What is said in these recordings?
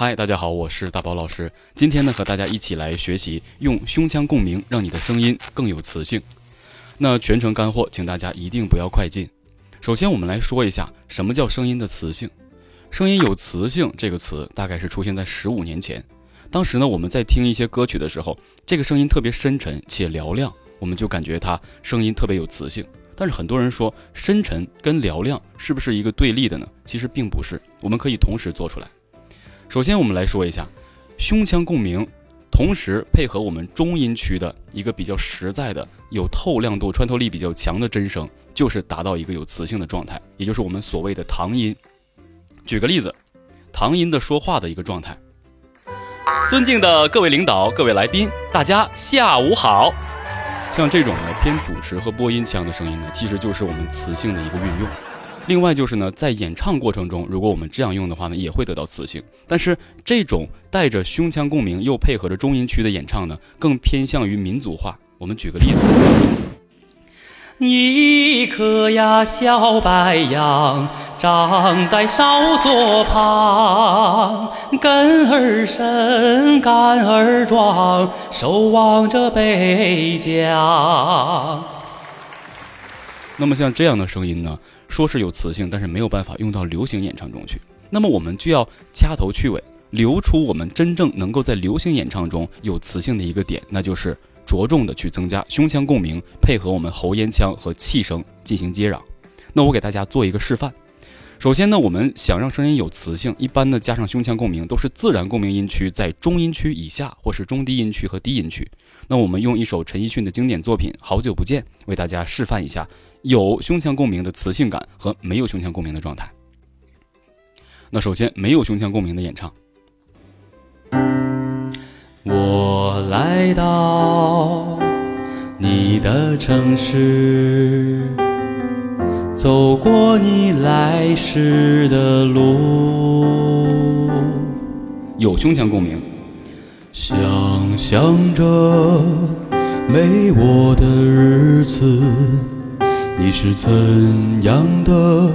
嗨，大家好，我是大宝老师。今天呢，和大家一起来学习用胸腔共鸣，让你的声音更有磁性。那全程干货，请大家一定不要快进。首先，我们来说一下什么叫声音的磁性。声音有磁性这个词，大概是出现在十五年前。当时呢，我们在听一些歌曲的时候，这个声音特别深沉且嘹亮，我们就感觉它声音特别有磁性。但是很多人说，深沉跟嘹亮是不是一个对立的呢？其实并不是，我们可以同时做出来。首先，我们来说一下胸腔共鸣，同时配合我们中音区的一个比较实在的、有透亮度、穿透力比较强的真声，就是达到一个有磁性的状态，也就是我们所谓的唐音。举个例子，唐音的说话的一个状态。尊敬的各位领导、各位来宾，大家下午好。像这种呢偏主持和播音腔的声音呢，其实就是我们磁性的一个运用。另外就是呢，在演唱过程中，如果我们这样用的话呢，也会得到磁性。但是这种带着胸腔共鸣又配合着中音区的演唱呢，更偏向于民族化。我们举个例子：一颗呀小白杨长在哨所旁，根儿深，干儿壮，守望着北疆。那么像这样的声音呢？说是有磁性，但是没有办法用到流行演唱中去。那么我们就要掐头去尾，留出我们真正能够在流行演唱中有磁性的一个点，那就是着重的去增加胸腔共鸣，配合我们喉咽腔和气声进行接壤。那我给大家做一个示范。首先呢，我们想让声音有磁性，一般呢加上胸腔共鸣都是自然共鸣音区在中音区以下，或是中低音区和低音区。那我们用一首陈奕迅的经典作品《好久不见》为大家示范一下。有胸腔共鸣的磁性感和没有胸腔共鸣的状态。那首先没有胸腔共鸣的演唱。我来到你的城市，走过你来时的路，有胸腔共鸣。想象着没我的日子。你是怎样的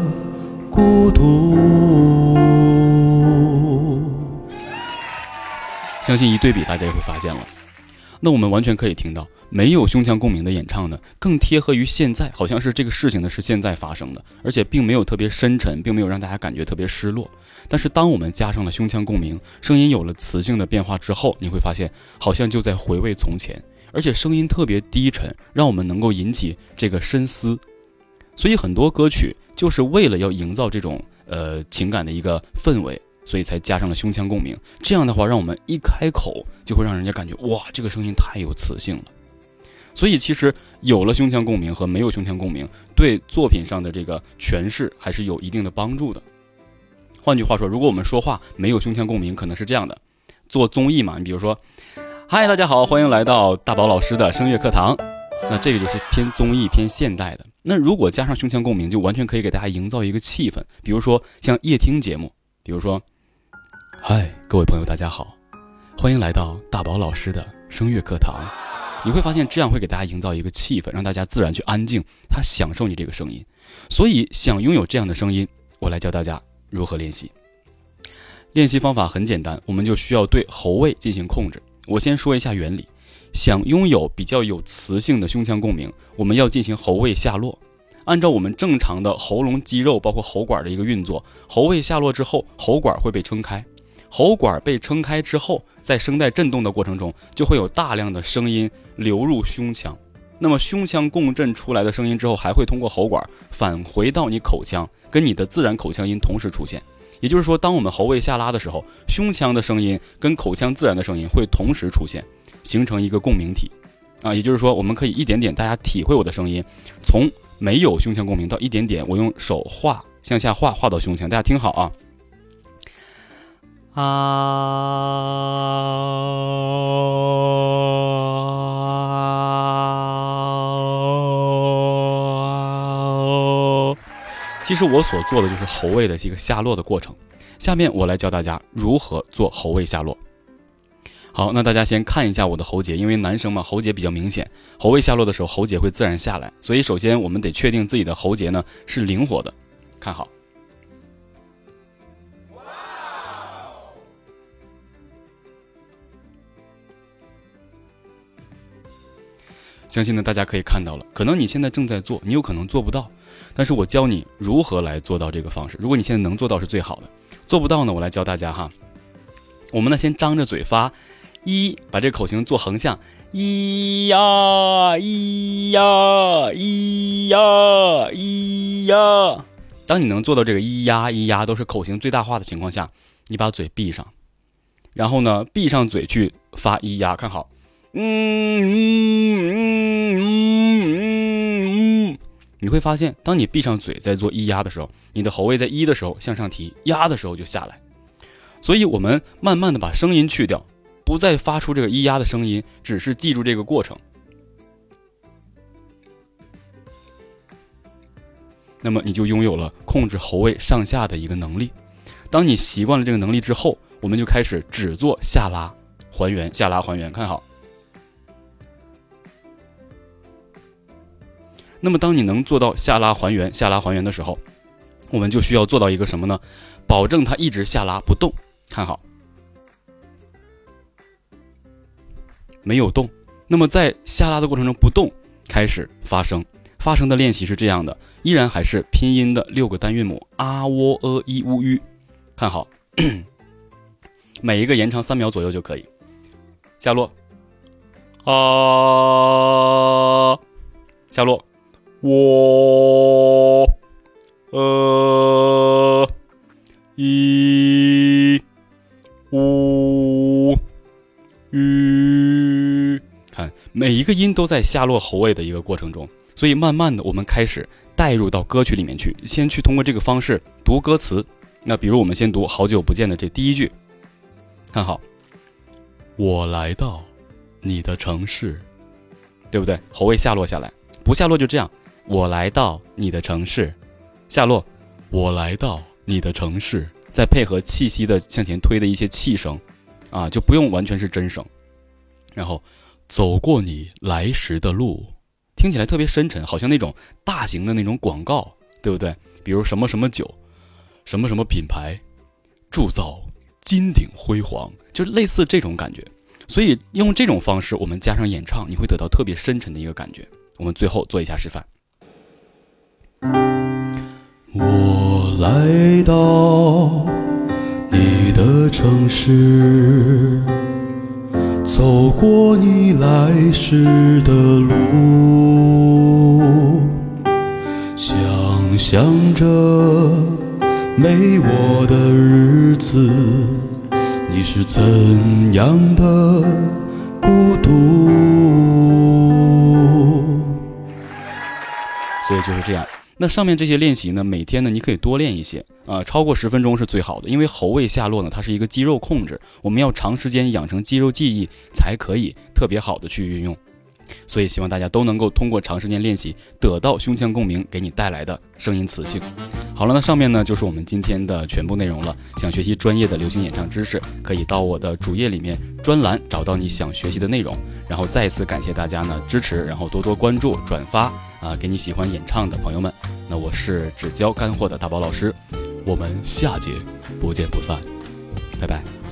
孤独？相信一对比，大家也会发现了。那我们完全可以听到，没有胸腔共鸣的演唱呢，更贴合于现在，好像是这个事情呢是现在发生的，而且并没有特别深沉，并没有让大家感觉特别失落。但是当我们加上了胸腔共鸣，声音有了磁性的变化之后，你会发现，好像就在回味从前，而且声音特别低沉，让我们能够引起这个深思。所以很多歌曲就是为了要营造这种呃情感的一个氛围，所以才加上了胸腔共鸣。这样的话，让我们一开口就会让人家感觉哇，这个声音太有磁性了。所以其实有了胸腔共鸣和没有胸腔共鸣，对作品上的这个诠释还是有一定的帮助的。换句话说，如果我们说话没有胸腔共鸣，可能是这样的：做综艺嘛，你比如说，嗨，大家好，欢迎来到大宝老师的声乐课堂。那这个就是偏综艺、偏现代的。那如果加上胸腔共鸣，就完全可以给大家营造一个气氛。比如说像夜听节目，比如说，嗨，各位朋友，大家好，欢迎来到大宝老师的声乐课堂。你会发现这样会给大家营造一个气氛，让大家自然去安静，他享受你这个声音。所以想拥有这样的声音，我来教大家如何练习。练习方法很简单，我们就需要对喉位进行控制。我先说一下原理。想拥有比较有磁性的胸腔共鸣，我们要进行喉位下落。按照我们正常的喉咙肌肉，包括喉管的一个运作，喉位下落之后，喉管会被撑开。喉管被撑开之后，在声带振动的过程中，就会有大量的声音流入胸腔。那么胸腔共振出来的声音之后，还会通过喉管返回到你口腔，跟你的自然口腔音同时出现。也就是说，当我们喉位下拉的时候，胸腔的声音跟口腔自然的声音会同时出现。形成一个共鸣体，啊，也就是说，我们可以一点点，大家体会我的声音，从没有胸腔共鸣到一点点，我用手画向下画，画到胸腔，大家听好啊。啊，其实我所做的就是喉位的一个下落的过程。下面我来教大家如何做喉位下落。好那大家先看一下我的喉结因为男生嘛喉结比较明显喉位下落的时候喉结会自然下来。所以首先我们得确定自己的喉结呢是灵活的看好。哇相信呢大家可以看到了可能你现在正在做你有可能做不到但是我教你如何来做到这个方式。如果你现在能做到是最好的做不到呢我来教大家哈。我们呢先张着嘴发一，把这口型做横向，咿呀咿呀咿呀咿呀。当你能做到这个咿呀咿呀都是口型最大化的情况下，你把嘴闭上，然后呢闭上嘴去发咿呀，看好。嗯嗯嗯嗯嗯，你会发现，当你闭上嘴在做咿呀的时候，你的喉位在一的时候向上提，压的时候就下来。所以，我们慢慢的把声音去掉，不再发出这个咿呀的声音，只是记住这个过程。那么，你就拥有了控制喉位上下的一个能力。当你习惯了这个能力之后，我们就开始只做下拉还原，下拉还原，看好。那么，当你能做到下拉还原、下拉还原的时候，我们就需要做到一个什么呢？保证它一直下拉不动。看好，没有动。那么在下拉的过程中不动，开始发声。发声的练习是这样的，依然还是拼音的六个单韵母啊、喔、呃、一、乌、吁。看好，每一个延长三秒左右就可以。下落，啊，下落。我，音都在下落喉位的一个过程中，所以慢慢的我们开始带入到歌曲里面去，先去通过这个方式读歌词。那比如我们先读好久不见的这第一句，看好，我来到你的城市，对不对？喉位下落下来，不下落就这样。我来到你的城市，下落。我来到你的城市，再配合气息的向前推的一些气声，啊，就不用完全是真声。然后走过你来时的路，听起来特别深沉，好像那种大型的那种广告，对不对？比如什么什么酒，什么什么品牌，铸造金顶辉煌，就类似这种感觉。所以用这种方式，我们加上演唱，你会得到特别深沉的一个感觉。我们最后做一下示范。我来到你的城市，走过你来时的路，想象着没我的日子，你是怎样的孤独？所以就是这样。那上面这些练习呢，每天呢你可以多练一些啊，超过十分钟是最好的，因为喉位下落呢，它是一个肌肉控制，我们要长时间养成肌肉记忆才可以特别好的去运用。所以希望大家都能够通过长时间练习，得到胸腔共鸣给你带来的声音磁性。好了，那上面呢就是我们今天的全部内容了。想学习专业的流行演唱知识，可以到我的主页里面专栏找到你想学习的内容。然后再次感谢大家呢支持，然后多多关注转发啊，给你喜欢演唱的朋友们。那我是只教干货的大宝老师，我们下节不见不散，拜拜。